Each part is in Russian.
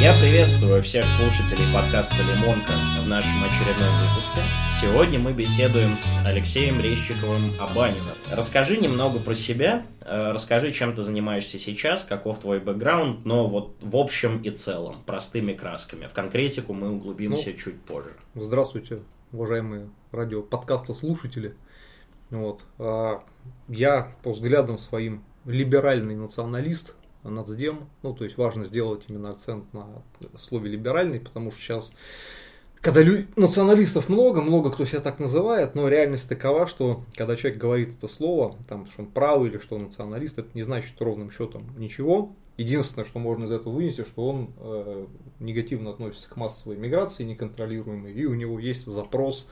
Я приветствую всех слушателей подкаста «Лимонка» в нашем очередном выпуске. Сегодня мы беседуем с Алексеем Резчиковым Абаниным. Расскажи немного про себя, э, расскажи, чем ты занимаешься сейчас, каков твой бэкграунд, но вот в общем и целом, простыми красками. В конкретику мы углубимся ну, чуть позже. Здравствуйте, уважаемые радио подкаста слушатели. Вот. А, я по взглядам своим либеральный националист, нацдем. Ну, то есть важно сделать именно акцент на слове либеральный, потому что сейчас, когда лю... националистов много, много кто себя так называет, но реальность такова, что когда человек говорит это слово, там, что он правый или что он националист, это не значит ровным счетом ничего. Единственное, что можно из этого вынести, что он э, негативно относится к массовой миграции неконтролируемой, и у него есть запрос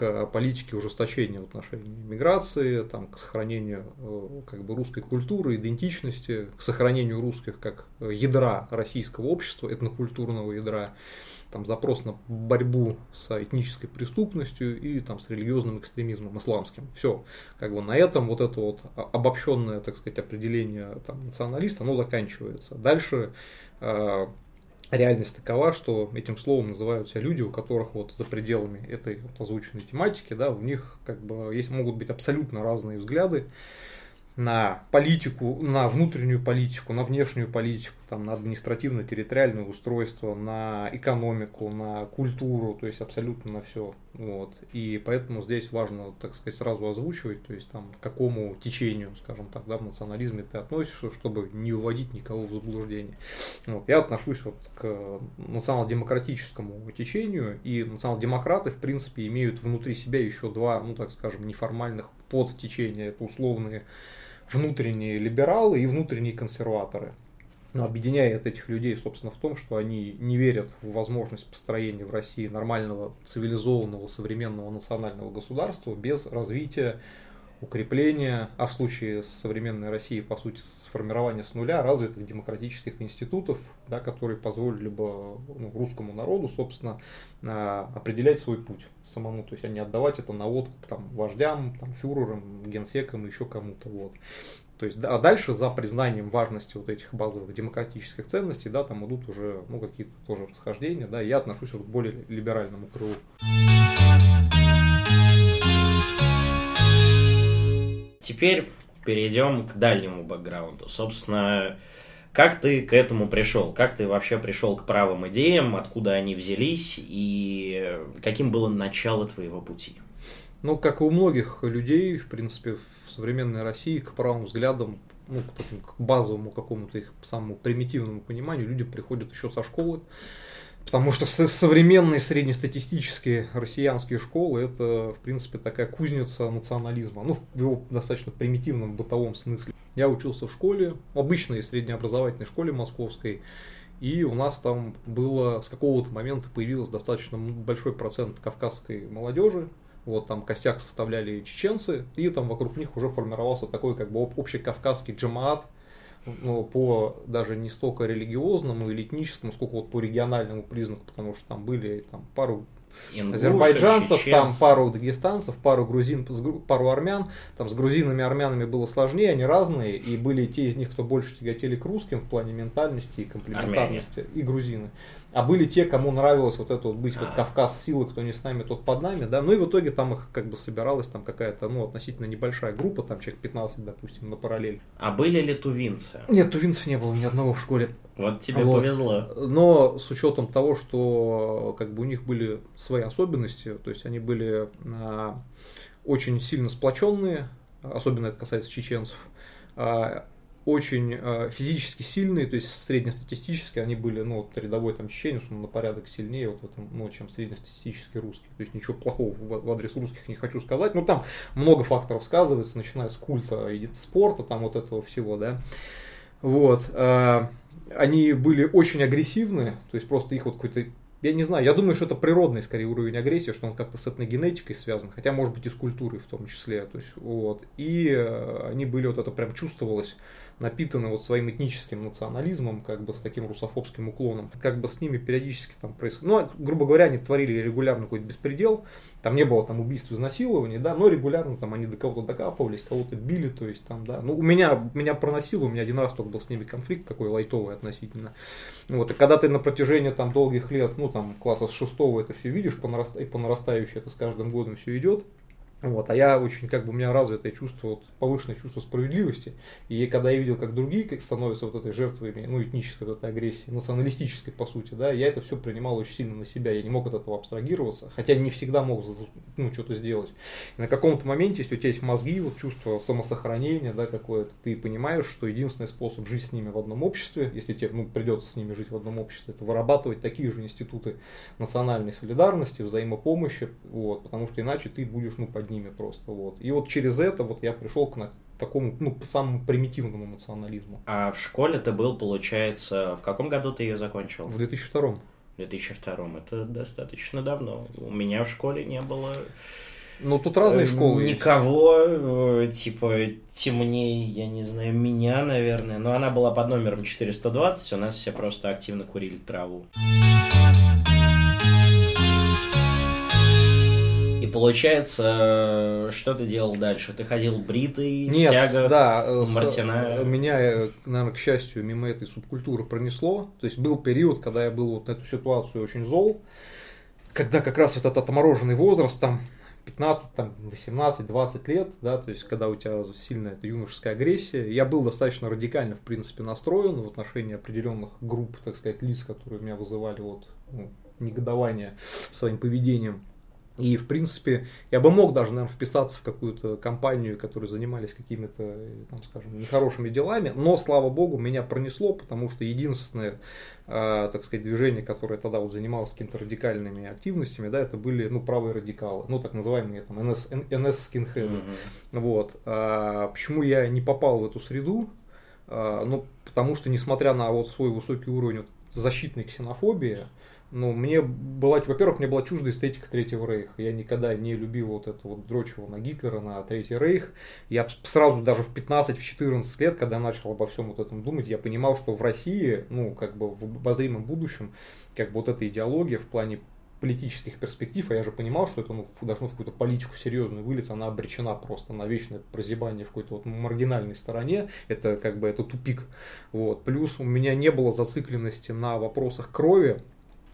к политике ужесточения в отношении миграции, там, к сохранению э, как бы, русской культуры, идентичности, к сохранению русских как ядра российского общества, этнокультурного ядра, там, запрос на борьбу с этнической преступностью и там, с религиозным экстремизмом исламским. Все. Как бы на этом вот это вот обобщенное, так сказать, определение там, националиста, оно заканчивается. Дальше э, реальность такова, что этим словом называются люди, у которых вот за пределами этой вот озвученной тематики, да, у них как бы есть, могут быть абсолютно разные взгляды на политику, на внутреннюю политику, на внешнюю политику, там, на административно-территориальное устройство, на экономику, на культуру, то есть абсолютно на все. Вот. И поэтому здесь важно, так сказать, сразу озвучивать, то есть там, к какому течению, скажем так, да, в национализме ты относишься, чтобы не уводить никого в заблуждение. Вот. Я отношусь вот к национал-демократическому течению, и национал-демократы, в принципе, имеют внутри себя еще два, ну, так скажем, неформальных подтечения, это условные внутренние либералы и внутренние консерваторы. Но объединяет этих людей, собственно, в том, что они не верят в возможность построения в России нормального, цивилизованного, современного национального государства без развития укрепления, а в случае с современной Россией, по сути, сформирования с нуля развитых демократических институтов, да, которые позволили бы ну, русскому народу, собственно, а, определять свой путь самому, то есть а не отдавать это на откуп там, вождям, там, фюрерам, генсекам и еще кому-то. Вот. То есть, а дальше за признанием важности вот этих базовых демократических ценностей, да, там идут уже ну, какие-то тоже расхождения, да, я отношусь вот к более либеральному крылу. Теперь перейдем к дальнему бэкграунду. Собственно, как ты к этому пришел? Как ты вообще пришел к правым идеям? Откуда они взялись? И каким было начало твоего пути? Ну, как и у многих людей, в принципе, в современной России к правым взглядам, ну, к, к базовому какому-то их самому примитивному пониманию люди приходят еще со школы. Потому что современные среднестатистические россиянские школы это, в принципе, такая кузница национализма. Ну, в его достаточно примитивном бытовом смысле. Я учился в школе, обычной среднеобразовательной школе московской. И у нас там было, с какого-то момента появилось достаточно большой процент кавказской молодежи. Вот там костяк составляли чеченцы, и там вокруг них уже формировался такой как бы общекавказский джамаат, ну, по даже не столько религиозному или этническому, сколько вот по региональному признаку, потому что там были там пару Ингуши, азербайджанцев, чеченцы. там пару дагестанцев, пару грузин, пару армян. Там с грузинами, армянами было сложнее, они разные, и были те из них, кто больше тяготели к русским в плане ментальности и комплементарности, Армения. и грузины а были те, кому нравилось вот это вот быть вот Кавказ силы, кто не с нами, тот под нами, да, ну и в итоге там их как бы собиралась там какая-то, ну, относительно небольшая группа, там человек 15, допустим, на параллель. А были ли тувинцы? Нет, тувинцев не было ни одного в школе. Вот тебе вот. повезло. Но с учетом того, что как бы у них были свои особенности, то есть они были а, очень сильно сплоченные, особенно это касается чеченцев, а, очень э, физически сильные, то есть среднестатистически они были, ну, вот рядовой там чеченец, он на порядок сильнее вот этом, ну, чем среднестатистический русский. То есть ничего плохого в, в адрес русских не хочу сказать, но там много факторов сказывается, начиная с культа и спорта, там вот этого всего, да. Вот. Э, они были очень агрессивны, то есть просто их вот какой-то я не знаю, я думаю, что это природный скорее уровень агрессии, что он как-то с этногенетикой связан, хотя может быть и с культурой в том числе. То есть, вот. И э, они были, вот это прям чувствовалось, напитаны вот своим этническим национализмом, как бы с таким русофобским уклоном. Как бы с ними периодически там происходит. Ну, грубо говоря, они творили регулярно какой-то беспредел, Там не было там убийств, изнасилований, да, но регулярно там они до кого-то докапывались, кого-то били, то есть там, да. Ну, у меня, меня проносило, у меня один раз только был с ними конфликт такой лайтовый относительно. Вот, и когда ты на протяжении там долгих лет, ну, там, класса с шестого это все видишь, по, нараста... по нарастающей это с каждым годом все идет, вот, а я очень, как бы, у меня развитое чувство, вот, повышенное чувство справедливости. И когда я видел, как другие как становятся вот этой жертвами, ну, этнической вот этой агрессии, националистической, по сути, да, я это все принимал очень сильно на себя. Я не мог от этого абстрагироваться, хотя не всегда мог, ну, что-то сделать. И на каком-то моменте, если у тебя есть мозги, вот чувство самосохранения, да, какое-то, ты понимаешь, что единственный способ жить с ними в одном обществе, если тебе, ну, придется с ними жить в одном обществе, это вырабатывать такие же институты национальной солидарности, взаимопомощи, вот, потому что иначе ты будешь, ну, под ними просто. Вот. И вот через это вот я пришел к такому, ну, самому примитивному национализму. А в школе ты был, получается, в каком году ты ее закончил? В 2002. В 2002. Это достаточно давно. У меня в школе не было... Ну, тут разные э, школы Никого, есть. Э, типа, темнее, я не знаю, меня, наверное. Но она была под номером 420, у нас все просто активно курили траву. Получается, что ты делал дальше? Ты ходил бритый, Нет, в тягах, да, Мартина? С, меня, наверное, к счастью, мимо этой субкультуры пронесло. То есть был период, когда я был вот на эту ситуацию очень зол, когда как раз вот этот отмороженный возраст, там, 15, там, 18, 20 лет, да, то есть когда у тебя сильная эта юношеская агрессия, я был достаточно радикально, в принципе, настроен в отношении определенных групп, так сказать, лиц, которые меня вызывали вот, ну, негодование своим поведением. И, в принципе, я бы мог даже, наверное, вписаться в какую-то компанию, которые занимались какими-то, там, скажем, нехорошими делами, но, слава богу, меня пронесло, потому что единственное, э, так сказать, движение, которое тогда вот занималось какими-то радикальными активностями, да, это были, ну, правые радикалы, ну, так называемые, там, НС, НС скинхеды. Mm-hmm. Вот. А почему я не попал в эту среду? А, ну, потому что, несмотря на вот свой высокий уровень защитной ксенофобии, ну, мне была, во-первых, мне была чужда эстетика Третьего Рейха. Я никогда не любил вот это вот дрочево на Гитлера, на Третий Рейх. Я сразу даже в 15-14 лет, когда начал обо всем вот этом думать, я понимал, что в России, ну, как бы в обозримом будущем, как бы вот эта идеология в плане политических перспектив, а я же понимал, что это ну, должно в какую-то политику серьезную вылиться, она обречена просто на вечное прозябание в какой-то вот маргинальной стороне, это как бы это тупик. Вот. Плюс у меня не было зацикленности на вопросах крови,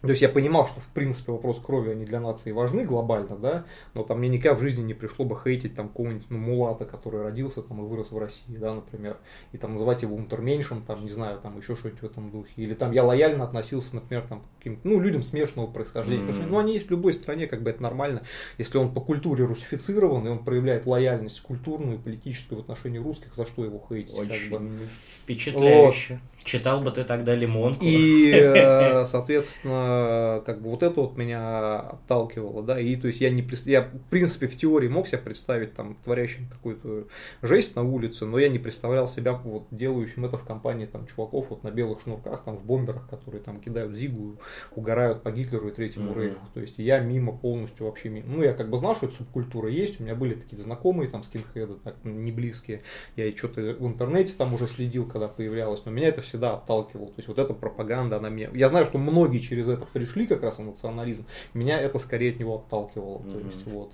то есть я понимал, что в принципе вопрос крови они для нации важны глобально, да, но там мне никогда в жизни не пришло бы хейтить там какого-нибудь ну, мулата, который родился там и вырос в России, да, например, и там называть его унтерменьшем, там, не знаю, там еще что-нибудь в этом духе. Или там я лояльно относился, например, там, к каким-то, ну, людям смешанного происхождения. Mm-hmm. Потому что, ну, они есть в любой стране, как бы это нормально. Если он по культуре русифицирован, и он проявляет лояльность культурную и политическую в отношении русских, за что его хейтить? Очень как бы. впечатляюще. Вот. Читал бы ты тогда лимонку. И, э, соответственно, как бы вот это вот меня отталкивало, да, и то есть я не я в принципе в теории мог себя представить там творящим какую-то жесть на улице, но я не представлял себя вот делающим это в компании там чуваков вот на белых шнурках, там в бомберах, которые там кидают зигу, угорают по Гитлеру и Третьему mm-hmm. Рейху. То есть я мимо полностью вообще мимо. Ну, я как бы знал, что эта субкультура есть, у меня были такие знакомые там скинхеды, так не близкие. Я что-то в интернете там уже следил, когда появлялось, но меня это все всегда отталкивал. То есть вот эта пропаганда, она меня... Я знаю, что многие через это пришли как раз на национализм. Меня это скорее от него отталкивало. Mm-hmm. То есть вот.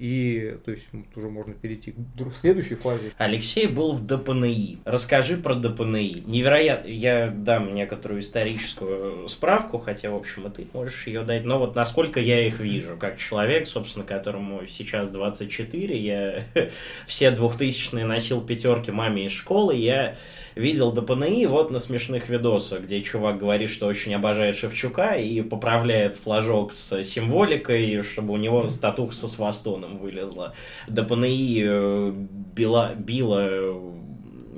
И, то есть, уже можно перейти к следующей фазе. Алексей был в ДПНИ. Расскажи про ДПНИ. Невероятно. Я дам некоторую историческую справку, хотя, в общем, и ты можешь ее дать. Но вот насколько я их вижу, как человек, собственно, которому сейчас 24, я все двухтысячные носил пятерки маме из школы, я видел ДПНИ вот на смешных видосах, где чувак говорит, что очень обожает Шевчука и поправляет флажок с символикой, чтобы у него статух со свастоном вылезла. ДПНИ э, била, била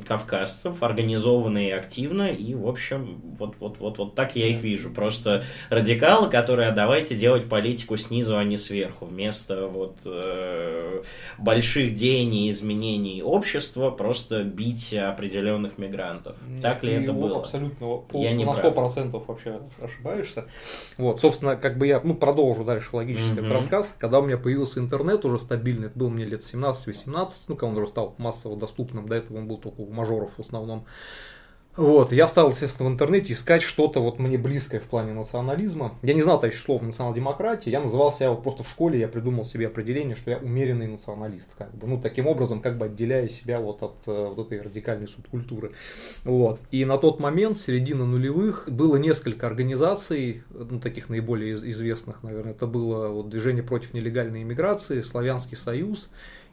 кавказцев, организованно и активно, и, в общем, вот, вот, вот, вот так я их вижу. Просто радикалы, которые, а давайте делать политику снизу, а не сверху, вместо вот э, больших деяний, изменений общества, просто бить определенных мигрантов. Нет, так ли это было? Абсолютно, пол, я не на сто процентов вообще ошибаешься. Вот, собственно, как бы я, ну, продолжу дальше логический mm-hmm. рассказ. Когда у меня появился интернет уже стабильный, это был мне лет 17-18, ну, когда он уже стал массово доступным, до этого он был только у мажоров в основном. Вот, я стал, естественно, в интернете искать что-то вот мне близкое в плане национализма. Я не знал тогда еще слов национал-демократии, я называл себя вот просто в школе, я придумал себе определение, что я умеренный националист, как бы, ну, таким образом, как бы отделяя себя вот от э, вот этой радикальной субкультуры. Вот, и на тот момент, середина нулевых, было несколько организаций, ну, таких наиболее известных, наверное, это было вот движение против нелегальной иммиграции, Славянский союз,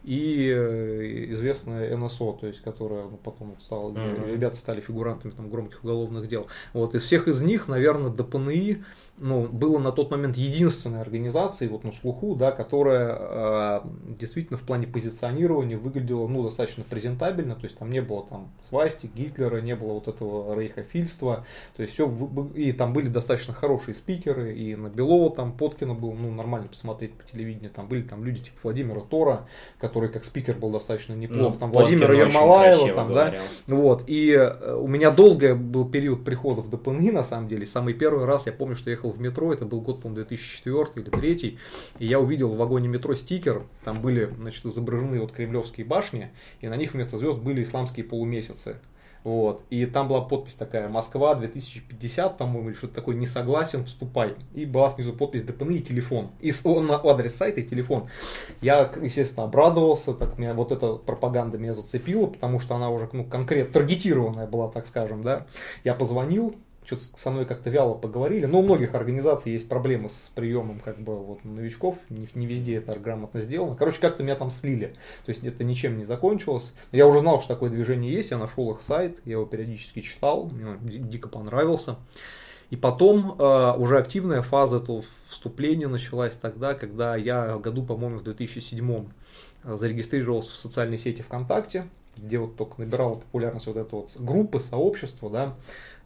и э, известная НСО, то есть, которая ну, потом стала, mm-hmm. ребята стали фигурантами там, громких уголовных дел. Вот, из всех из них, наверное, ДПНИ ну, было на тот момент единственной организацией вот на слуху, да, которая э, действительно в плане позиционирования выглядела ну, достаточно презентабельно, то есть там не было там свасти, Гитлера, не было вот этого рейхофильства, то есть все, и там были достаточно хорошие спикеры, и на Белова там Поткина было ну, нормально посмотреть по телевидению, там были там люди типа Владимира Тора, который как спикер был достаточно неплох, ну, там Владимира Ермолаева, там, да, вот, и э, у меня долго был период прихода в ДПНИ, на самом деле, самый первый раз я помню, что я ехал ехал в метро, это был год, по-моему, 2004 или 2003, и я увидел в вагоне метро стикер, там были, значит, изображены вот кремлевские башни, и на них вместо звезд были исламские полумесяцы. Вот. И там была подпись такая, Москва 2050, по-моему, или что-то такое, не согласен, вступай. И была снизу подпись ДПН и телефон. И адрес сайта и телефон. Я, естественно, обрадовался, так меня вот эта пропаганда меня зацепила, потому что она уже ну, конкретно таргетированная была, так скажем, да. Я позвонил, что-то со мной как-то вяло поговорили. Но у многих организаций есть проблемы с приемом как бы вот новичков, не, не везде это грамотно сделано. Короче, как-то меня там слили. То есть это ничем не закончилось. Я уже знал, что такое движение есть, я нашел их сайт, я его периодически читал, мне он дико понравился. И потом э, уже активная фаза этого вступления началась тогда, когда я году, по-моему, в 2007 э, зарегистрировался в социальной сети ВКонтакте, где вот только набирала популярность вот эта вот группы, сообщества, да,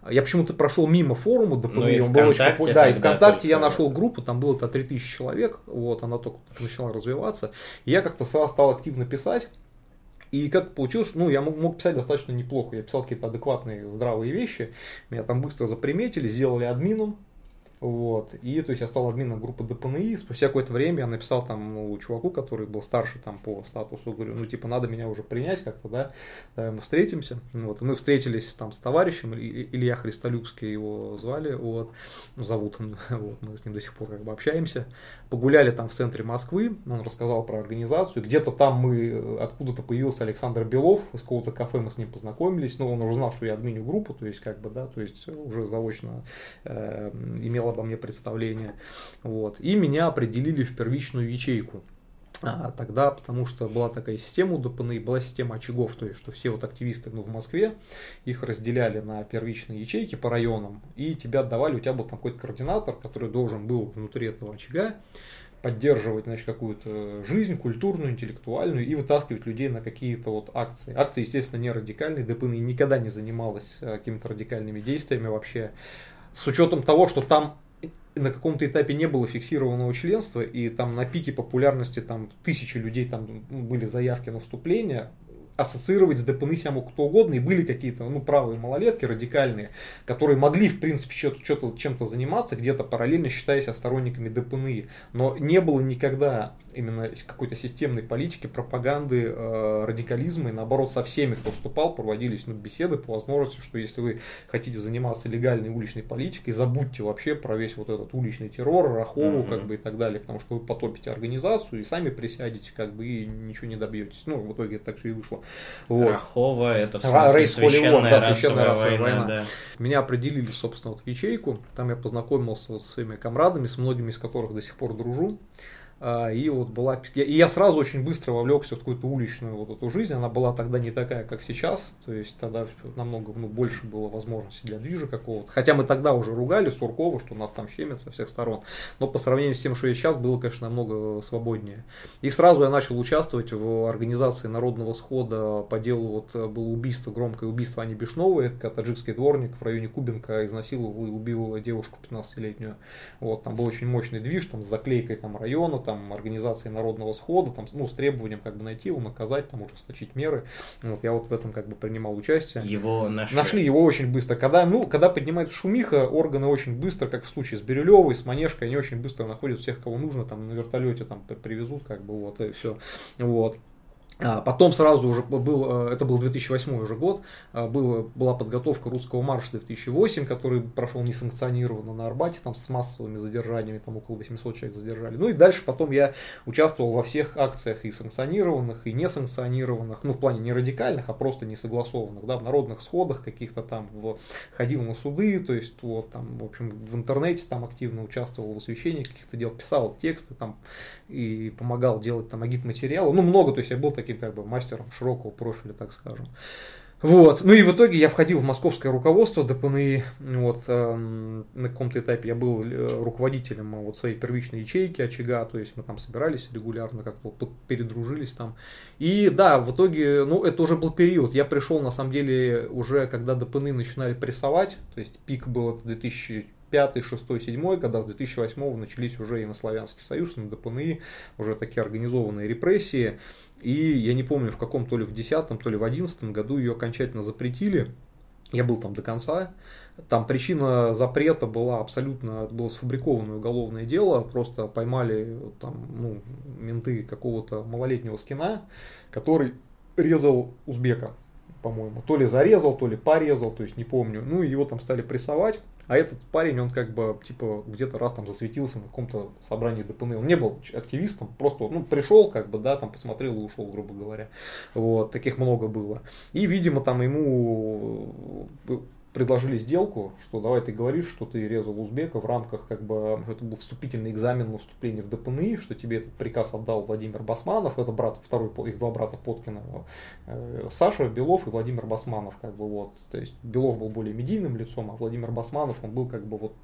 я почему-то прошел мимо форума ДПМИ, ну, он был очень популярный. Да, и ВКонтакте я нашел группу, там было это 3000 человек, вот, она только начала развиваться. И я как-то сразу стал активно писать. И как получилось, ну, я мог, мог писать достаточно неплохо. Я писал какие-то адекватные, здравые вещи. Меня там быстро заприметили, сделали админом. Вот. И то есть я стал админом группы ДПНИ. Спустя какое-то время я написал там ну, чуваку, который был старше там по статусу, говорю, ну типа надо меня уже принять как-то, да, давай мы встретимся. Вот. Мы встретились там с товарищем, Илья Христолюбский его звали, вот, ну, зовут он, вот, мы с ним до сих пор как бы общаемся. Погуляли там в центре Москвы, он рассказал про организацию. Где-то там мы, откуда-то появился Александр Белов, из какого-то кафе мы с ним познакомились, но он уже знал, что я админю группу, то есть как бы, да, то есть уже заочно э, имел обо мне представление. Вот. И меня определили в первичную ячейку. А, тогда, потому что была такая система у ДПНИ, была система очагов, то есть, что все вот активисты ну, в Москве, их разделяли на первичные ячейки по районам, и тебя отдавали, у тебя был там какой-то координатор, который должен был внутри этого очага поддерживать значит, какую-то жизнь культурную, интеллектуальную и вытаскивать людей на какие-то вот акции. Акции, естественно, не радикальные, ДПНИ никогда не занималась э, какими-то радикальными действиями вообще с учетом того, что там на каком-то этапе не было фиксированного членства, и там на пике популярности там тысячи людей там были заявки на вступление, ассоциировать с ДПНИ себя мог кто угодно, и были какие-то ну, правые малолетки, радикальные, которые могли, в принципе, что-то, чем-то заниматься, где-то параллельно считая себя сторонниками ДПНИ, но не было никогда именно какой-то системной политики, пропаганды, э, радикализма, и наоборот со всеми, кто вступал, проводились ну, беседы по возможности, что если вы хотите заниматься легальной уличной политикой, забудьте вообще про весь вот этот уличный террор, Рахову, mm-hmm. как бы и так далее, потому что вы потопите организацию и сами присядете, как бы и ничего не добьетесь. Ну, в итоге так все и вышло. Вот. Рахова это в смысле Рейс священная, да, священная расовая война. война. Да. Меня определили, собственно, вот в ячейку, там я познакомился вот с своими комрадами, с многими из которых до сих пор дружу. А, и вот была... И я сразу очень быстро вовлекся в какую-то уличную вот эту жизнь. Она была тогда не такая, как сейчас. То есть тогда намного ну, больше было возможностей для движа какого-то. Хотя мы тогда уже ругали Суркова, что нас там щемят со всех сторон. Но по сравнению с тем, что я сейчас, было, конечно, намного свободнее. И сразу я начал участвовать в организации народного схода по делу вот было убийство, громкое убийство Ани Бешновой. Это таджикский дворник в районе Кубинка изнасиловал и убил девушку 15-летнюю. Вот, там был очень мощный движ, там с заклейкой там района, там там, организации народного схода, там, ну, с требованием как бы найти его, наказать, там, ужесточить меры. Вот, я вот в этом как бы принимал участие. Его нашли? Нашли его очень быстро. Когда, ну, когда поднимается шумиха, органы очень быстро, как в случае с Бирюлевой, с Манежкой, они очень быстро находят всех, кого нужно, там, на вертолете там привезут, как бы, вот, и все. Вот. А потом сразу уже был, э, это был 2008 уже год, э, был, была подготовка русского марша 2008, который прошел несанкционированно на Арбате, там с массовыми задержаниями, там около 800 человек задержали. Ну и дальше потом я участвовал во всех акциях и санкционированных, и несанкционированных, ну в плане не радикальных, а просто несогласованных, да, в народных сходах каких-то там, в, ходил на суды, то есть вот там, в общем, в интернете там активно участвовал в освещении каких-то дел, писал тексты там и помогал делать там агит-материалы, ну много, то есть я был таким как бы мастером широкого профиля, так скажем. Вот. Ну и в итоге я входил в московское руководство ДПНИ. Вот, э, на каком-то этапе я был э, руководителем вот, своей первичной ячейки очага, то есть мы там собирались регулярно, как-то вот, передружились там. И да, в итоге, ну это уже был период. Я пришел на самом деле уже, когда ДПНИ начинали прессовать, то есть пик был это 2000 5, 6, 7, когда с 2008 начались уже и на Славянский Союз, и на ДПНИ, уже такие организованные репрессии. И я не помню, в каком, то ли в 10 то ли в 11 году ее окончательно запретили. Я был там до конца. Там причина запрета была абсолютно, это было сфабрикованное уголовное дело. Просто поймали там, ну, менты какого-то малолетнего скина, который резал узбека, по-моему. То ли зарезал, то ли порезал, то есть не помню. Ну, его там стали прессовать. А этот парень, он как бы, типа, где-то раз там засветился на каком-то собрании ДПН. Он не был активистом, просто, ну, пришел, как бы, да, там посмотрел и ушел, грубо говоря. Вот, таких много было. И, видимо, там ему предложили сделку, что давай ты говоришь, что ты резал узбека в рамках, как бы, это был вступительный экзамен на вступление в ДПНИ, что тебе этот приказ отдал Владимир Басманов, это брат, второй, их два брата Поткина, э, Саша Белов и Владимир Басманов, как бы вот, то есть Белов был более медийным лицом, а Владимир Басманов, он был как бы вот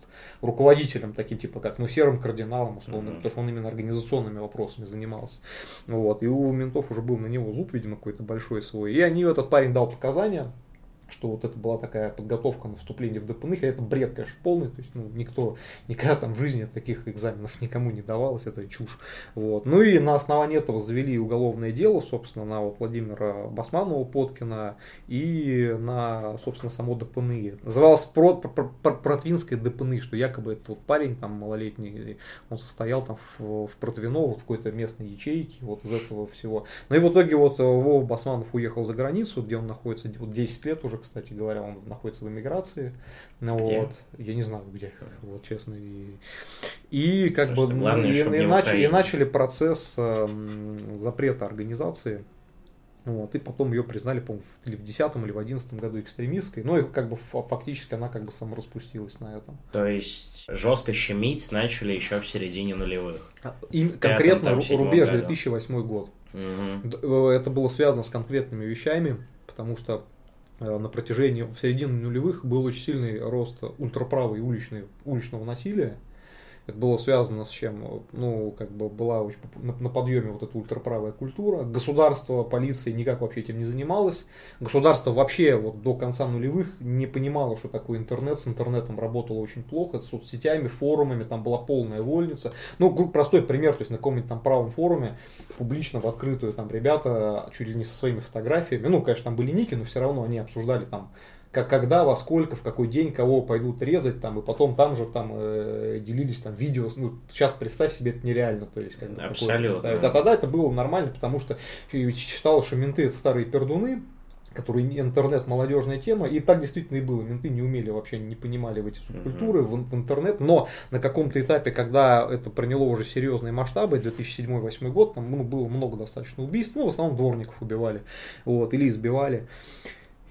руководителем таким, типа как, ну, серым кардиналом, условно, mm-hmm. потому что он именно организационными вопросами занимался, вот, и у ментов уже был на него зуб, видимо, какой-то большой свой, и они, этот парень дал показания, что вот это была такая подготовка на вступление в ДПН, а это бред, конечно, полный, то есть ну, никто никогда там в жизни таких экзаменов никому не давалось, это чушь. Вот. Ну и на основании этого завели уголовное дело, собственно, на вот Владимира Басманова Подкина и на, собственно, само ДПНИ. Называлось про, про, про, Протвинское ДПНИ, что якобы этот вот парень там малолетний, он состоял там в, в Протвино, вот в какой-то местной ячейке, вот из этого всего. Ну и в итоге вот Вова Басманов уехал за границу, где он находится вот 10 лет уже, кстати говоря, он находится в эмиграции. Где? Вот, я не знаю, где, вот, честно. И, и как Потому бы главное, и, и, начали, и начали процесс э, запрета организации. Вот, и потом ее признали, по-моему, или в 10 или в 11 году экстремистской. Ну и как бы фактически она как бы самораспустилась на этом. То есть жестко щемить начали еще в середине нулевых. А, и конкретно рубеж году. 2008 год. Угу. Это было связано с конкретными вещами, потому что на протяжении, в середине нулевых был очень сильный рост ультраправой уличной, уличного насилия. Это было связано с чем? Ну, как бы была очень на, подъеме вот эта ультраправая культура. Государство, полиция никак вообще этим не занималось. Государство вообще вот до конца нулевых не понимало, что такое интернет. С интернетом работало очень плохо. С соцсетями, форумами, там была полная вольница. Ну, простой пример, то есть на каком-нибудь там правом форуме публично в открытую там ребята чуть ли не со своими фотографиями. Ну, конечно, там были ники, но все равно они обсуждали там как, когда, во сколько, в какой день, кого пойдут резать, там, и потом там же там э, делились там видео. Ну, сейчас представь себе, это нереально. То есть, как бы, Абсолютно. А тогда это было нормально, потому что считалось, что менты это старые пердуны, которые интернет молодежная тема, и так действительно и было. Менты не умели вообще, не понимали в эти субкультуры, в, в интернет, но на каком-то этапе, когда это приняло уже серьезные масштабы, 2007-2008 год, там ну, было много достаточно убийств, ну, в основном дворников убивали, вот, или избивали.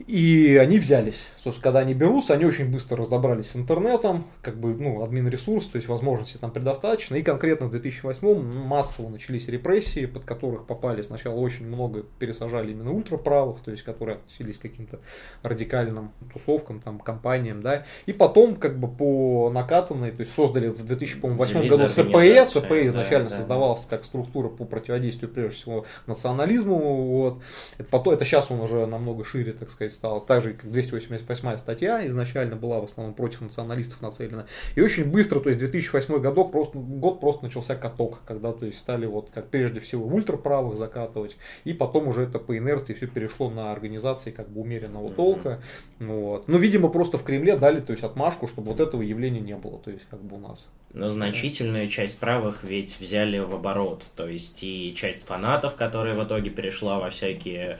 И они взялись. Собственно, когда они берутся, они очень быстро разобрались с интернетом, как бы, ну, админ ресурс, то есть возможностей там предостаточно. И конкретно в 2008 массово начались репрессии, под которых попали сначала очень много пересажали именно ультраправых, то есть которые относились к каким-то радикальным тусовкам, там, компаниям, да. И потом, как бы по накатанной, то есть создали в 2008 году ЦПЭ, ЦПЭ изначально да, создавался да. как структура по противодействию, прежде всего, национализму, вот. Это, потом, это сейчас он уже намного шире, так сказать, стала, так же, как 288 статья изначально была в основном против националистов нацелена. И очень быстро, то есть 2008 годок, просто, год просто начался каток, когда то есть стали вот как прежде всего в ультраправых закатывать, и потом уже это по инерции все перешло на организации как бы умеренного толка. Вот. Ну, видимо, просто в Кремле дали то есть, отмашку, чтобы вот этого явления не было, то есть как бы у нас. Но значительную часть правых ведь взяли в оборот. То есть и часть фанатов, которая в итоге перешла во всякие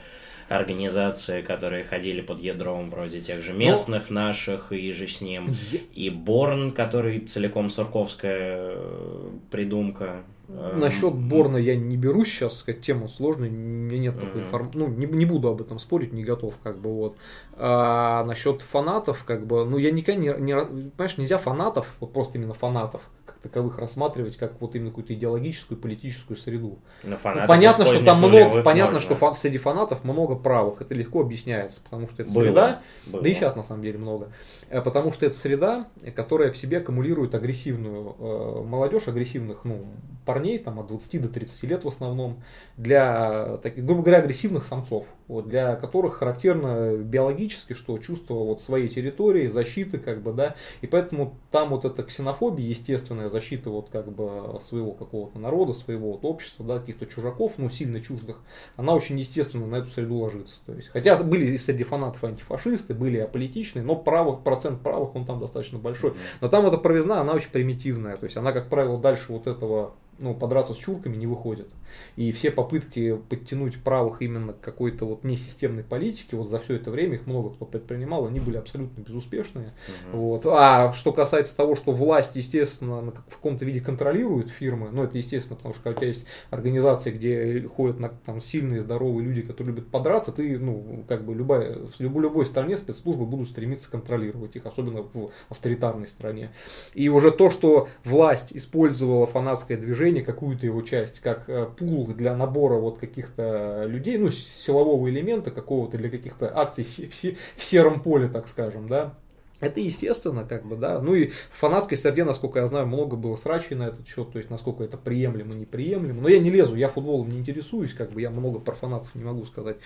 организации, которые ходили под ядром, вроде тех же местных Но... наших и же с ним, и Борн, который целиком сурковская э, придумка. Насчет Борна я не берусь сейчас, сказать, тема сложная, у меня нет такой информации, ну, не, не буду об этом спорить, не готов, как бы, вот. А насчет фанатов, как бы, ну, я никогда не, не, понимаешь, нельзя фанатов, вот просто именно фанатов, как таковых рассматривать, как вот именно какую-то идеологическую, политическую среду. Ну, понятно, что там много, понятно, можно. что фан, среди фанатов много правых, это легко объясняется, потому что это Было. среда, Было. да и сейчас на самом деле много, э, потому что это среда, которая в себе аккумулирует агрессивную э, молодежь, агрессивных, ну, парней, там, от 20 до 30 лет в основном, для, таких, грубо говоря, агрессивных самцов, вот, для которых характерно биологически, что чувство вот своей территории, защиты, как бы, да, и поэтому там вот эта ксенофобия, естественная защита вот как бы своего какого-то народа, своего вот общества, да, каких-то чужаков, ну, сильно чуждых, она очень естественно на эту среду ложится, то есть, хотя были среди фанатов антифашисты, были аполитичные, но правых, процент правых, он там достаточно большой, но там эта провизна, она очень примитивная, то есть, она, как правило, дальше вот этого ну, подраться с чурками не выходит. И все попытки подтянуть правых именно к какой-то вот несистемной политике, вот за все это время их много кто предпринимал, они были абсолютно безуспешные. Угу. Вот. А что касается того, что власть, естественно, в каком-то виде контролирует фирмы, ну это естественно, потому что когда есть организации, где ходят на, там, сильные, здоровые люди, которые любят подраться, ты, ну, как бы любая, в любой, любой стране спецслужбы будут стремиться контролировать их, особенно в авторитарной стране. И уже то, что власть использовала фанатское движение, движение, какую-то его часть, как э, пул для набора вот каких-то людей, ну, силового элемента какого-то для каких-то акций в сером поле, так скажем, да, это естественно, как бы, да. Ну и в фанатской среде, насколько я знаю, много было срачей на этот счет, то есть насколько это приемлемо, неприемлемо. Но я не лезу, я футболом не интересуюсь, как бы я много про фанатов не могу сказать.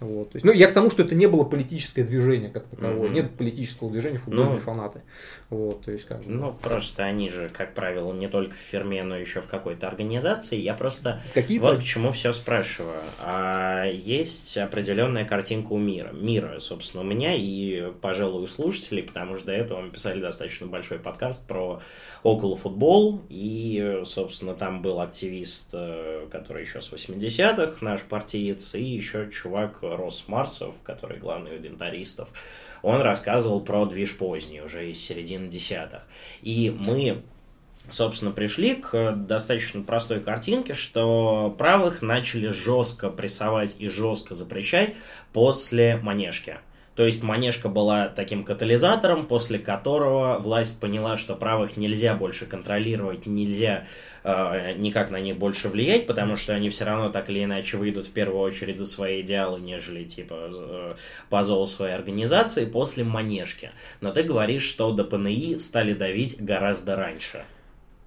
Вот. То есть, ну, я к тому, что это не было политическое движение как таковое. Mm-hmm. Нет политического движения футбольные ну, фанаты. Вот, то есть, как бы, ну, просто они же, как правило, не только в фирме, но еще в какой-то организации. Я просто Какие вот к чему все спрашиваю. А есть определенная картинка у мира. Мира, собственно, у меня и, пожалуй, у слушателей, потому потому что до этого мы писали достаточно большой подкаст про около футбол, и, собственно, там был активист, э, который еще с 80-х, наш партиец, и еще чувак Рос Марсов, который главный у дентаристов. Он рассказывал про движ поздний, уже из середины десятых. И мы собственно, пришли к достаточно простой картинке, что правых начали жестко прессовать и жестко запрещать после манежки. То есть Манежка была таким катализатором, после которого власть поняла, что правых нельзя больше контролировать, нельзя э, никак на них больше влиять, потому что они все равно так или иначе выйдут в первую очередь за свои идеалы, нежели типа э, по зову своей организации после Манежки. Но ты говоришь, что до ПНИ стали давить гораздо раньше.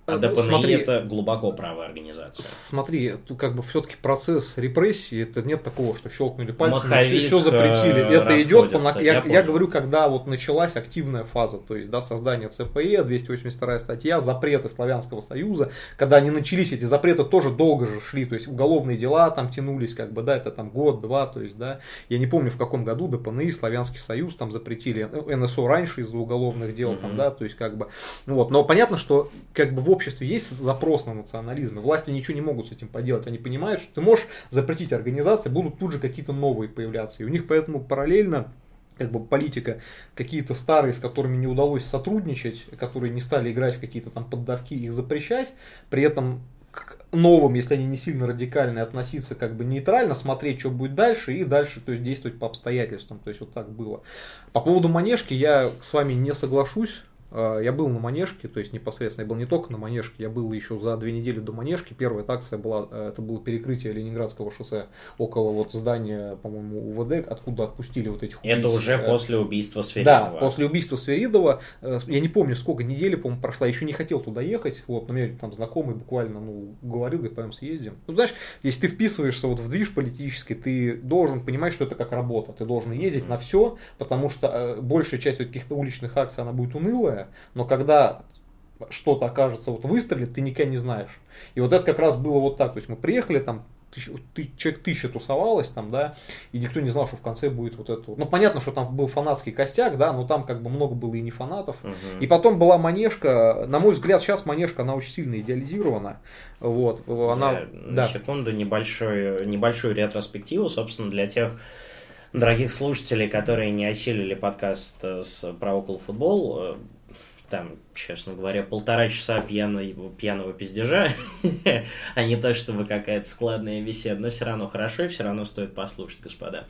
А ДПНИ смотри, это глубоко правая организация. Смотри, тут как бы все-таки процесс репрессии, это нет такого, что щелкнули пальцем, Маховик все, все запретили. Это идет, по, я, я, я говорю, когда вот началась активная фаза, то есть да, создание ЦПЕ, 282 статья, запреты Славянского Союза, когда они начались, эти запреты тоже долго же шли, то есть уголовные дела там тянулись, как бы, да, это там год-два, то есть, да, я не помню в каком году ДПНИ, Славянский Союз там запретили, НСО раньше из-за уголовных дел, mm-hmm. там, да, то есть как бы, вот, но понятно, что как бы в обществе есть запрос на национализм, и власти ничего не могут с этим поделать. Они понимают, что ты можешь запретить организации, будут тут же какие-то новые появляться. И у них поэтому параллельно как бы политика, какие-то старые, с которыми не удалось сотрудничать, которые не стали играть в какие-то там поддавки, их запрещать, при этом к новым, если они не сильно радикальные, относиться как бы нейтрально, смотреть, что будет дальше, и дальше то есть, действовать по обстоятельствам. То есть вот так было. По поводу манежки я с вами не соглашусь. А, я был на Манежке, то есть непосредственно я был не только на Манежке, я был еще за две недели до Манежки. Первая такция была, э, это было перекрытие Ленинградского шоссе около вот здания, по-моему, УВД, откуда отпустили вот этих убийств. Это уже э, после убийства Сверидова. Да, после убийства Сверидова. Э, я не помню, сколько недели, по-моему, прошла. Еще не хотел туда ехать. Вот, но мне там знакомый буквально ну, говорил, говорит, пойдем съездим. Ну, знаешь, если ты вписываешься вот в движ политический, ты должен понимать, что это как работа. Ты должен ездить mm-hmm. на все, потому что большая часть вот каких-то уличных акций, она будет унылая, но когда что-то окажется, вот выстрелит, ты никогда не знаешь. И вот это как раз было вот так. То есть мы приехали там, тысяч, человек тысяча тусовалось там, да, и никто не знал, что в конце будет вот это. Ну, понятно, что там был фанатский костяк, да, но там как бы много было и не фанатов. Мгм. И потом была Манежка, на мой взгляд, сейчас Манежка, она очень сильно идеализирована. Вот, она, Я на да. секунду небольшой, небольшую ретроспективу, собственно, для тех дорогих слушателей, которые не осилили подкаст э, с про около футбол. Там, честно говоря, полтора часа пьяной, пьяного пиздежа, а не то, чтобы какая-то складная беседа, но все равно хорошо и все равно стоит послушать, господа.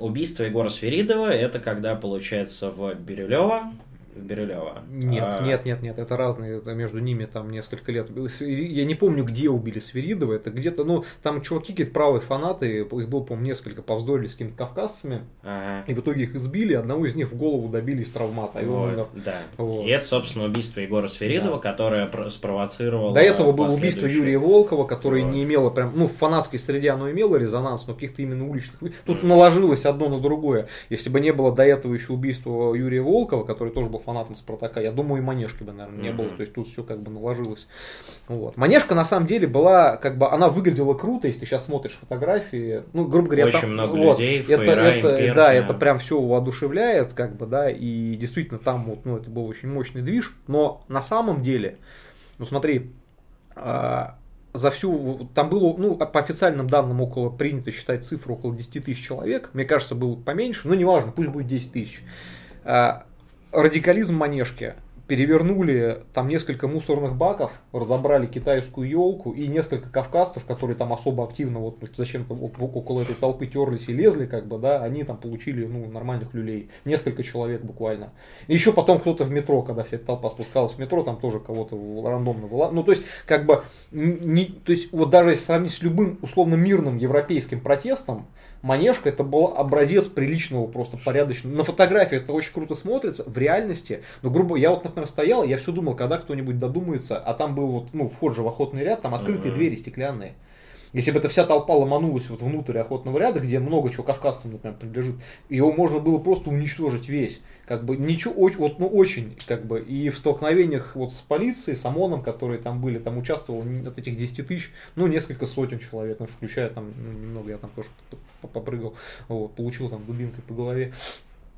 Убийство Егора Сверидова это когда получается в Бирюлево. Бирюлево. Нет, А, нет, нет, нет, это разные, это между ними там несколько лет. Я не помню, где убили Свиридова, это где-то, ну, там чуваки какие-то правые фанаты, их было, по-моему, несколько, повздорили с какими-то кавказцами, ага. и в итоге их избили, одного из них в голову добили из травмата. и Вот, умер. да. Вот. И это, собственно, убийство Егора Сверидова, которое про- спровоцировало... До этого было убийство Юрия Волкова, которое Вот. не имело прям, ну, в фанатской среде оно имело резонанс, но каких-то именно уличных. Тут наложилось одно на другое. Если бы не было до этого еще убийства Юрия Волкова, который тоже был фанатом Спартака, я думаю, и Манежки бы, наверное, не Мгм. было. То есть тут все как бы наложилось. Вот. Манежка на самом деле была, как бы, она выглядела круто, если ты сейчас смотришь фотографии. Ну, грубо говоря, Очень там- много вот, людей, это, фейра, это, империя. да, это прям все воодушевляет, как бы, да, и действительно там вот, ну, это был очень мощный движ, но на самом деле, ну, смотри, а, за всю, там было, ну, по официальным данным, около, принято считать цифру около 10 тысяч человек, мне кажется, было поменьше, но неважно, пусть будет 10 тысяч. Радикализм Манежки перевернули там несколько мусорных баков, разобрали китайскую елку и несколько кавказцев, которые там особо активно вот ну, зачем-то около этой толпы терлись и лезли, как бы, да, они там получили, ну, нормальных люлей. Несколько человек буквально. Еще потом кто-то в метро, когда вся эта толпа спускалась в метро, там тоже кого-то рандомно была. Ну, то есть, как бы, не, то есть, вот даже если сравнить с любым условно мирным европейским протестом, Манежка это был образец приличного, просто порядочного. На фотографии это очень круто смотрится, в реальности, ну, грубо, я вот, например, стоял, я все думал, когда кто-нибудь додумается, а там был вот, ну, вход же в охотный ряд, там открытые Мгм. двери стеклянные. Если бы эта вся толпа ломанулась вот внутрь охотного ряда, где много чего кавказцам, например, принадлежит, его можно было просто уничтожить весь. Как бы ничего, очень, вот, ну очень, как бы, и в столкновениях вот с полицией, с ОМОНом, которые там были, там участвовало не- от этих 10 тысяч, ну, несколько сотен человек, ну, включая там, ну, немного, я там тоже попрыгал, вот, получил там дубинкой по голове.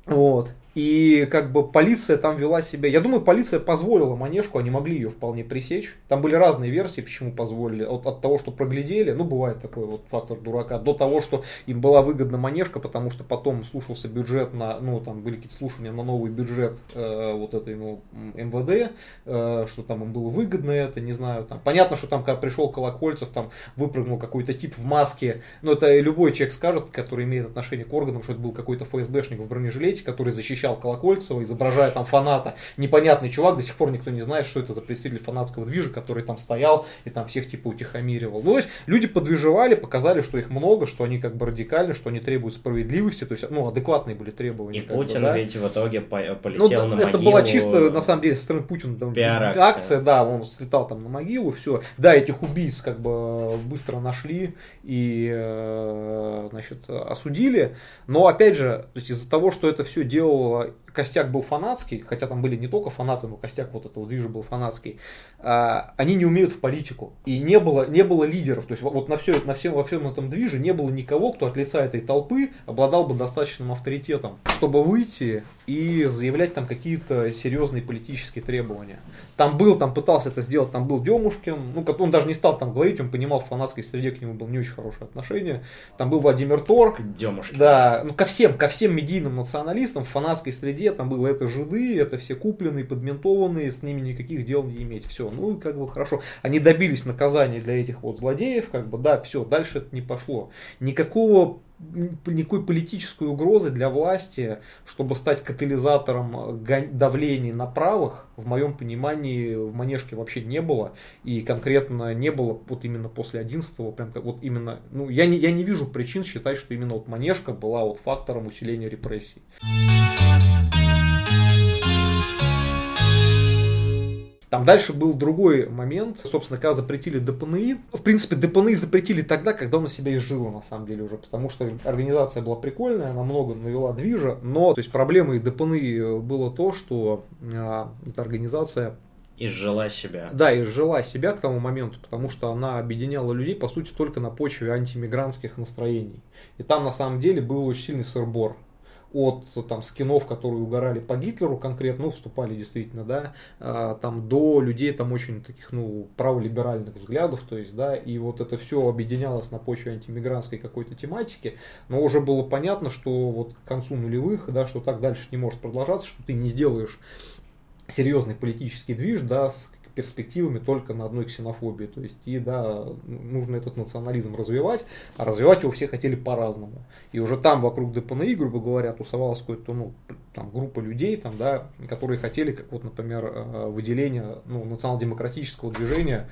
Вот. И как бы полиция там вела себя. Я думаю, полиция позволила манежку, они могли ее вполне пресечь. Там были разные версии, почему позволили. От, от того, что проглядели, ну бывает такой вот фактор дурака, до того, что им была выгодна манежка, потому что потом слушался бюджет на, ну там были какие-то слушания на новый бюджет э, вот этой ну, МВД, э, что там им было выгодно это, не знаю. Там. Понятно, что там, когда пришел Колокольцев, там выпрыгнул какой-то тип в маске. Но это любой человек скажет, который имеет отношение к органам, что это был какой-то ФСБшник в бронежилете, который защищал Колокольцева, изображая там фаната. Непонятный чувак, до сих пор никто не знает, что это за представитель фанатского движа, который там стоял и там всех типа утихомиривал. Ну, то есть люди подвижевали, показали, что их много, что они как бы радикальны, что они требуют справедливости, то есть, ну, адекватные были требования. И как бы, Путин да. ведь в итоге по- Ну, полетел да, на это могилу. была чисто, на самом деле, со стороны Путина там, Пиар-акция. акция, да, он слетал там на могилу, все. Да, этих убийц как бы быстро нашли и, э, значит, осудили. Но, опять же, то есть из-за того, что это все делало, på костяк был фанатский, хотя там были не только фанаты, но костяк вот этого движа был фанатский, а, они не умеют в политику. И не было, не было лидеров. То есть вот на все, на всем, во всем этом движе не было никого, кто от лица этой толпы обладал бы достаточным авторитетом, чтобы выйти и заявлять там какие-то серьезные политические требования. Там был, там пытался это сделать, там был Демушкин, ну, он даже не стал там говорить, он понимал, в фанатской среде к нему было не очень хорошее отношение. Там был Владимир Торг, Демушки. да, ну ко всем, ко всем медийным националистам в фанатской среде там было это жиды, это все купленные, подментованные, с ними никаких дел не иметь. Все, ну и как бы хорошо. Они добились наказания для этих вот злодеев, как бы, да, все, дальше это не пошло. Никакого никакой политической угрозы для власти, чтобы стать катализатором э, давления на правых, в моем понимании в Манежке вообще не было. И конкретно не было вот именно после 11 прям вот именно, ну я не, я не вижу причин считать, что именно вот Манежка была вот фактором усиления репрессий. Там дальше был другой момент, собственно, когда запретили ДПНИ. В принципе, ДПНИ запретили тогда, когда он на себя изжило, на самом деле, уже, потому что организация была прикольная, она много навела движа, но, то есть, проблемой ДПНИ было то, что а, эта организация Изжила себя. Да, изжила себя к тому моменту, потому что она объединяла людей, по сути, только на почве антимигрантских настроений. И там, на самом деле, был очень сильный сырбор от там скинов, которые угорали по Гитлеру конкретно, ну, вступали действительно, да, а, там до людей там очень таких, ну, праволиберальных взглядов, то есть, да, и вот это все объединялось на почве антимигрантской какой-то тематики, но уже было понятно, что вот к концу нулевых, да, что так дальше не может продолжаться, что ты не сделаешь серьезный политический движ, да, с перспективами только на одной ксенофобии. То есть, и да, нужно этот национализм развивать, а развивать его все хотели по-разному. И уже там вокруг ДПНИ, грубо говоря, тусовалась какая-то ну, там, группа людей, там, да, которые хотели, как вот, например, э, выделение ну, национал-демократического движения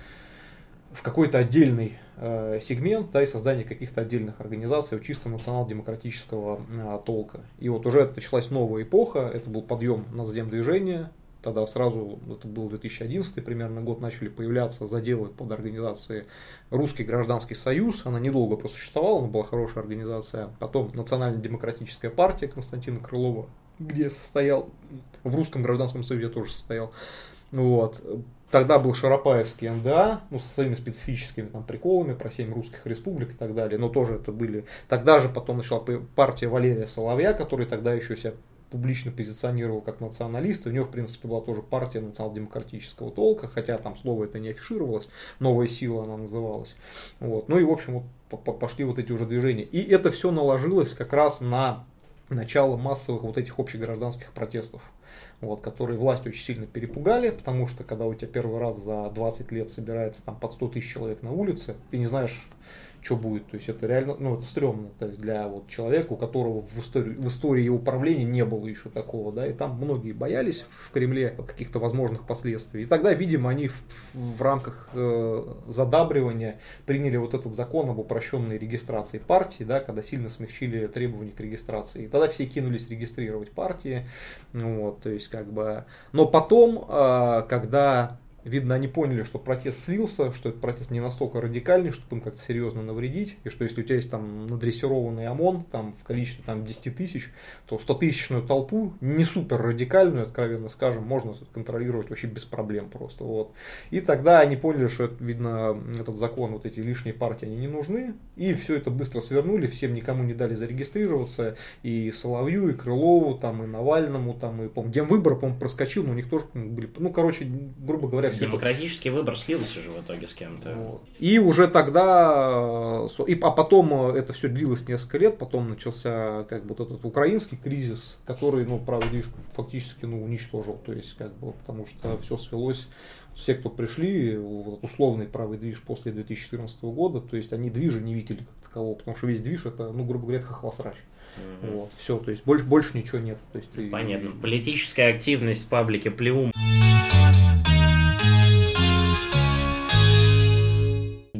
в какой-то отдельный э, сегмент, да, и создание каких-то отдельных организаций чисто национал-демократического э, толка. И вот уже началась новая эпоха, это был подъем нацдем движения, тогда сразу, это был 2011 примерно год, начали появляться заделы под организацией Русский гражданский союз. Она недолго просуществовала, но была хорошая организация. Потом Национально-демократическая партия Константина Крылова, где состоял, в Русском гражданском союзе тоже состоял. Вот. Тогда был Шарапаевский НДА, ну, со своими специфическими там приколами про семь русских республик и так далее, но тоже это были... Тогда же потом начала партия Валерия Соловья, который тогда еще себя публично позиционировал как националист. У него, в принципе, была тоже партия национал-демократического толка, хотя там слово это не афишировалось, новая сила она называлась. Вот. Ну и, в общем, вот пошли вот эти уже движения. И это все наложилось как раз на начало массовых вот этих общегражданских протестов. Вот, которые власть очень сильно перепугали, потому что когда у тебя первый раз за 20 лет собирается там под 100 тысяч человек на улице, ты не знаешь, что будет. То есть это реально, ну, это стрёмно то есть для вот человека, у которого в истории, в истории управления не было еще такого, да, и там многие боялись в Кремле каких-то возможных последствий. И тогда, видимо, они в, в рамках э, задабривания приняли вот этот закон об упрощенной регистрации партии, да, когда сильно смягчили требования к регистрации. И тогда все кинулись регистрировать партии, вот, то есть как бы, но потом, э, когда Видно, они поняли, что протест слился, что этот протест не настолько радикальный, чтобы им как-то серьезно навредить, и что если у тебя есть там надрессированный ОМОН там, в количестве там, 10 тысяч, то 100 тысячную толпу, не супер радикальную, откровенно скажем, можно контролировать вообще без проблем просто. Вот. И тогда они поняли, что, это, видно, этот закон, вот эти лишние партии, они не нужны, и все это быстро свернули, всем никому не дали зарегистрироваться, и Соловью, и Крылову, там, и Навальному, там, и, по-моему, Демвыбор, по-моему, проскочил, но у них тоже были, ну, короче, грубо говоря, Демократический выбор слился же в итоге с кем-то. Вот. И уже тогда, и, а потом это все длилось несколько лет, потом начался как бы вот этот украинский кризис, который, ну, правда, видишь, фактически ну, уничтожил, то есть как бы, потому что все свелось, все, кто пришли, вот, условный правый движ после 2014 года, то есть они движа не видели как такового, потому что весь движ это, ну, грубо говоря, хохлосрач. Угу. Вот, все, то есть больше, больше ничего нет. То есть, Понятно. И... Политическая активность в паблике Плеум.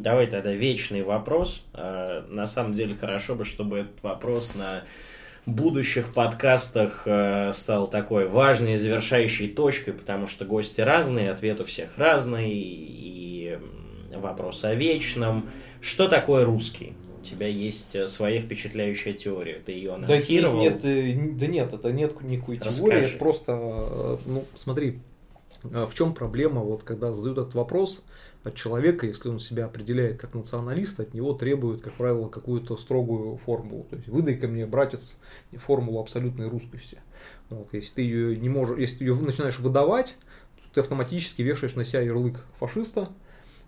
Давай тогда вечный вопрос. А, на самом деле хорошо бы, чтобы этот вопрос на будущих подкастах э, стал такой важной завершающей точкой, потому что гости разные, ответ у всех разный, и вопрос о вечном. Что такое русский? У тебя есть э, своя впечатляющая теория, ты ее анонсировал? Да нет, э, да нет это нет никакой Расскажи. теории, это просто, ну, смотри, в чем проблема, вот когда задают этот вопрос, от человека, если он себя определяет как националист, от него требуют, как правило, какую-то строгую формулу. То есть выдай-ка мне, братец, формулу абсолютной русскости. Вот, если ты ее не можешь, если ты ее начинаешь выдавать, то ты автоматически вешаешь на себя ярлык фашиста,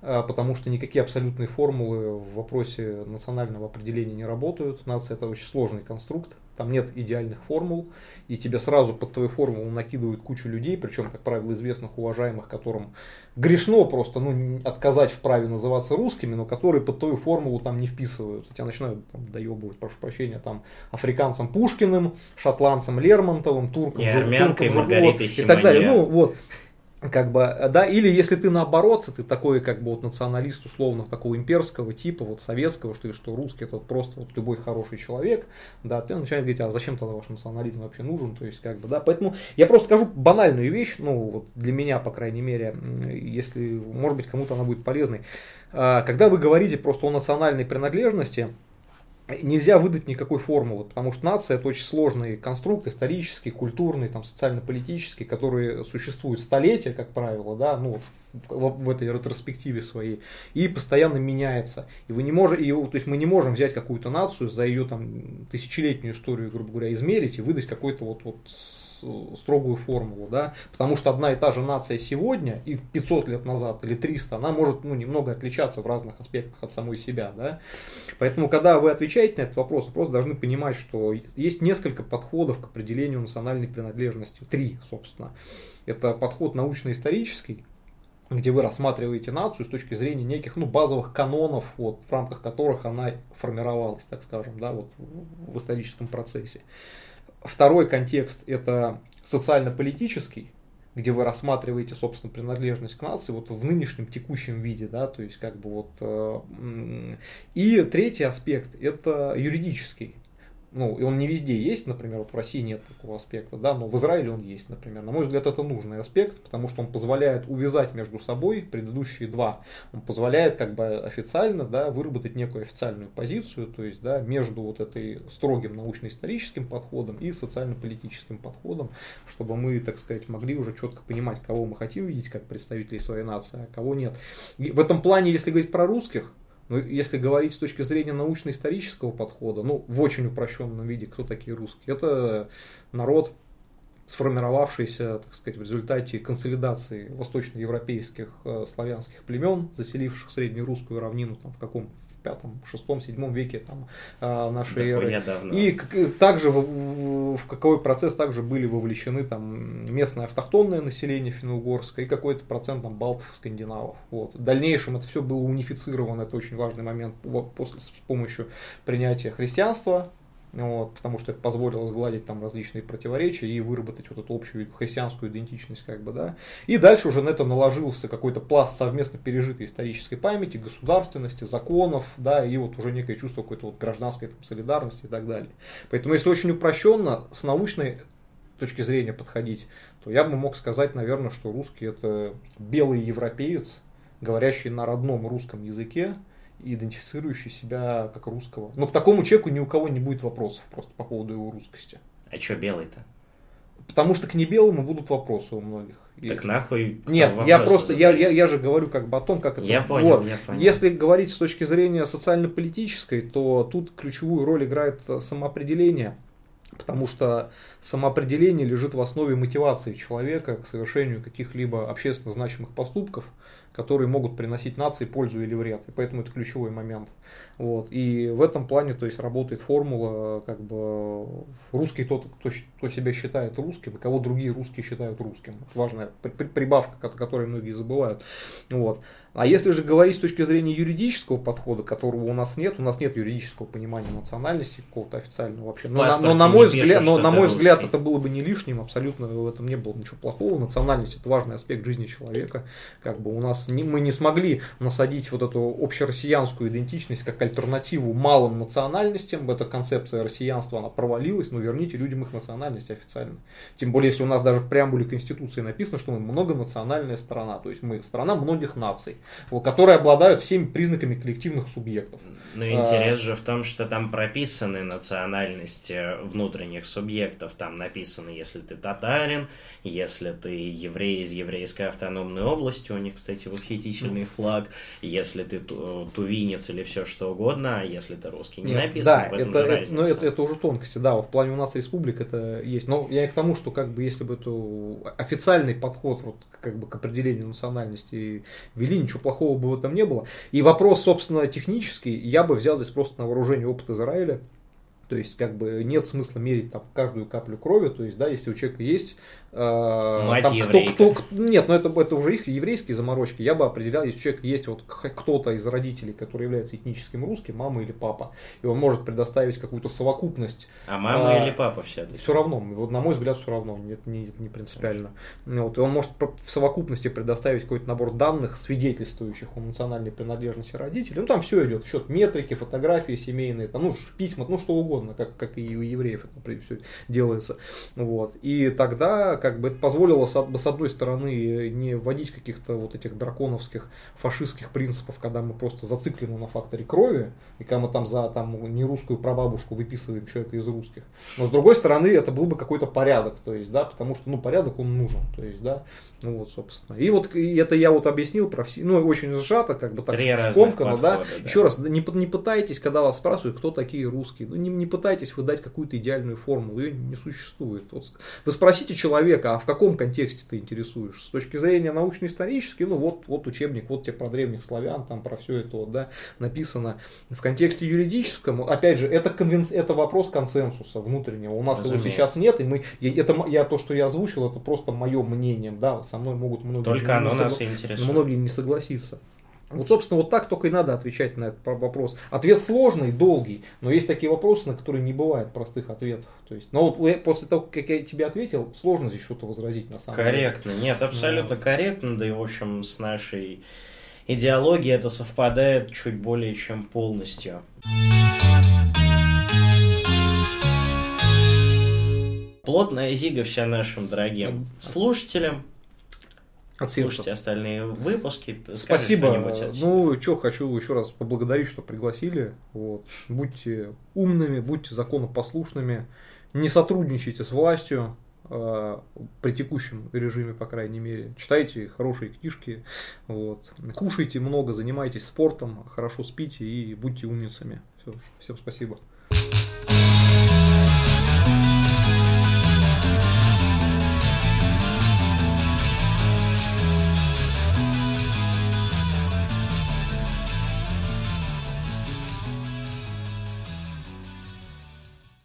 потому что никакие абсолютные формулы в вопросе национального определения не работают. Нация это очень сложный конструкт, там нет идеальных формул, и тебе сразу под твою формулу накидывают кучу людей, причем, как правило, известных, уважаемых, которым грешно просто ну, отказать в праве называться русскими, но которые под твою формулу там не вписываются. Тебя начинают там, доебывать, прошу прощения, там, африканцам Пушкиным, шотландцам Лермонтовым, туркам, и армянкой Маргаритой и так далее. Ну, вот как бы, да, или если ты наоборот, ты такой как бы вот националист условно такого имперского типа, вот советского, что, что русский это вот просто вот любой хороший человек, да, ты начинаешь говорить, а зачем тогда ваш национализм вообще нужен, то есть как бы, да, поэтому я просто скажу банальную вещь, ну вот для меня, по крайней мере, если, может быть, кому-то она будет полезной, а, когда вы говорите просто о национальной принадлежности, нельзя выдать никакой формулы, потому что нация это очень сложный конструкт, исторический, культурный, там, социально-политический, который существует столетия, как правило, да, ну, в, в, этой ретроспективе своей, и постоянно меняется. И вы не можете, и, то есть мы не можем взять какую-то нацию за ее там тысячелетнюю историю, грубо говоря, измерить и выдать какой-то вот, вот строгую формулу, да, потому что одна и та же нация сегодня и 500 лет назад или 300, она может ну, немного отличаться в разных аспектах от самой себя, да. Поэтому, когда вы отвечаете на этот вопрос, вы просто должны понимать, что есть несколько подходов к определению национальной принадлежности, три, собственно. Это подход научно-исторический, где вы рассматриваете нацию с точки зрения неких ну, базовых канонов, вот, в рамках которых она формировалась, так скажем, да, вот, в историческом процессе. Второй контекст – это социально-политический, где вы рассматриваете, собственно, принадлежность к нации вот в нынешнем текущем виде, да, то есть как бы вот. Э, и третий аспект – это юридический, ну, и он не везде есть, например, вот в России нет такого аспекта, да, но в Израиле он есть, например. На мой взгляд, это нужный аспект, потому что он позволяет увязать между собой предыдущие два. Он позволяет как бы официально, да, выработать некую официальную позицию, то есть, да, между вот этой строгим научно-историческим подходом и социально-политическим подходом, чтобы мы, так сказать, могли уже четко понимать, кого мы хотим видеть как представителей своей нации, а кого нет. И в этом плане, если говорить про русских, но ну, если говорить с точки зрения научно-исторического подхода, ну, в очень упрощенном виде, кто такие русские? Это народ, сформировавшийся, так сказать, в результате консолидации восточноевропейских э, славянских племен, заселивших среднерусскую равнину там, в каком пятом, шестом, седьмом веке там, а, нашей эры. Давно. И также в, в какой процесс также были вовлечены там местное автохтонное население финно-угорское и какой-то процент там балтов, скандинавов. Вот. В дальнейшем это все было унифицировано, это очень важный момент после, с помощью принятия христианства вот, потому что это позволило сгладить там различные противоречия и выработать вот эту общую христианскую идентичность, как бы, да. И дальше уже на это наложился какой-то пласт совместно пережитой исторической памяти, государственности, законов, да, и вот уже некое чувство какой-то вот гражданской там, солидарности и так далее. Поэтому, если очень упрощенно, с научной точки зрения подходить, то я бы мог сказать, наверное, что русский это белый европеец, говорящий на родном русском языке, идентифицирующий себя как русского. Но к такому человеку ни у кого не будет вопросов просто по поводу его русскости. А что белый-то? Потому что к небелому будут вопросы у многих. Так нахуй. Нет, я просто, я, я, я же говорю как бы о том, как это. Я понял, вот. я понял. Если говорить с точки зрения социально-политической, то тут ключевую роль играет самоопределение. Потому что самоопределение лежит в основе мотивации человека к совершению каких-либо общественно значимых поступков которые могут приносить нации пользу или вред. И поэтому это ключевой момент. Вот. И в этом плане то есть, работает формула, как бы русский тот, кто, кто себя считает русским, и кого другие русские считают русским. Важная прибавка, о которой многие забывают. Вот. А если же говорить с точки зрения юридического подхода, которого у нас нет, у нас нет юридического понимания национальности какого-то официального вообще. Но, на, но на мой взгляд, но, на мой взгляд это было бы не лишним, абсолютно в этом не было ничего плохого. Национальность это важный аспект жизни человека. Как бы у нас не, мы не смогли насадить вот эту общероссиянскую идентичность как альтернативу малым национальностям. Эта концепция россиянства она провалилась, но верните людям их национальность официально. Тем более, если у нас даже в преамбуле Конституции написано, что мы многонациональная страна, то есть мы страна многих наций которые обладают всеми признаками коллективных субъектов. Но интерес а, же в том, что там прописаны национальности внутренних субъектов. Там написано, если ты татарин, если ты еврей из еврейской автономной области, у них, кстати, восхитительный флаг, если ты тувинец или все что угодно, а если ты русский, не Нет, написано. Да, в этом это, это, но это, это уже тонкости, да, в плане у нас республик это есть. Но я и к тому, что как бы если бы это официальный подход вот, как бы к определению национальности вели, ничего плохого бы в этом не было. И вопрос, собственно, технический, я бы взял здесь просто на вооружение опыт Израиля. То есть, как бы нет смысла мерить там каждую каплю крови. То есть, да, если у человека есть Э, Мать там, кто, кто, кто, нет, но это, это уже их еврейские заморочки. Я бы определял, если у человека есть вот кто-то из родителей, который является этническим русским, мама или папа, и он может предоставить какую-то совокупность. А мама а, или папа все? Все равно, вот, на мой взгляд, все равно, это не, не принципиально. Вот, и он может в совокупности предоставить какой-то набор данных, свидетельствующих о национальной принадлежности родителей. Ну там все идет, счет метрики, фотографии семейные, там, ну, письма, ну что угодно традиционно, как, как и у евреев это все делается. Вот. И тогда как бы это позволило с, одной стороны не вводить каких-то вот этих драконовских фашистских принципов, когда мы просто зациклены на факторе крови, и когда мы там за там, не русскую прабабушку выписываем человека из русских. Но с другой стороны, это был бы какой-то порядок, то есть, да, потому что, ну, порядок он нужен, то есть, да, ну вот, собственно. И вот и это я вот объяснил про все, ну, очень сжато, как бы так Три скомкано, да? да. Еще раз, не, не пытайтесь, когда вас спрашивают, кто такие русские, ну, не, не пытайтесь выдать какую-то идеальную формулу, ее не существует. Вот, вы спросите человека, а в каком контексте ты интересуешь? С точки зрения научно-исторической, ну, вот, вот учебник, вот тебе про древних славян, там про все это вот, да, написано. В контексте юридическом, опять же, это, конвен... это вопрос консенсуса внутреннего. У нас Разумеется. его сейчас нет, и мы, это, я то, что я озвучил, это просто мое мнение, да, со мной могут многие, Только оно нас согла... многие не согласиться. Вот, собственно, вот так только и надо отвечать на этот вопрос. Ответ сложный, долгий, но есть такие вопросы, на которые не бывает простых ответов. То есть, но вот после того, как я тебе ответил, сложно здесь что-то возразить на самом корректно. деле. Корректно, нет, абсолютно да. корректно, да и, в общем, с нашей идеологией это совпадает чуть более чем полностью. Плотная зига всем нашим дорогим слушателям. От Слушайте остальные выпуски. Спасибо. Ну, что, хочу еще раз поблагодарить, что пригласили. Вот. Будьте умными, будьте законопослушными, не сотрудничайте с властью э, при текущем режиме, по крайней мере. Читайте хорошие книжки, вот. кушайте много, занимайтесь спортом, хорошо спите и будьте умницами. Все, всем спасибо.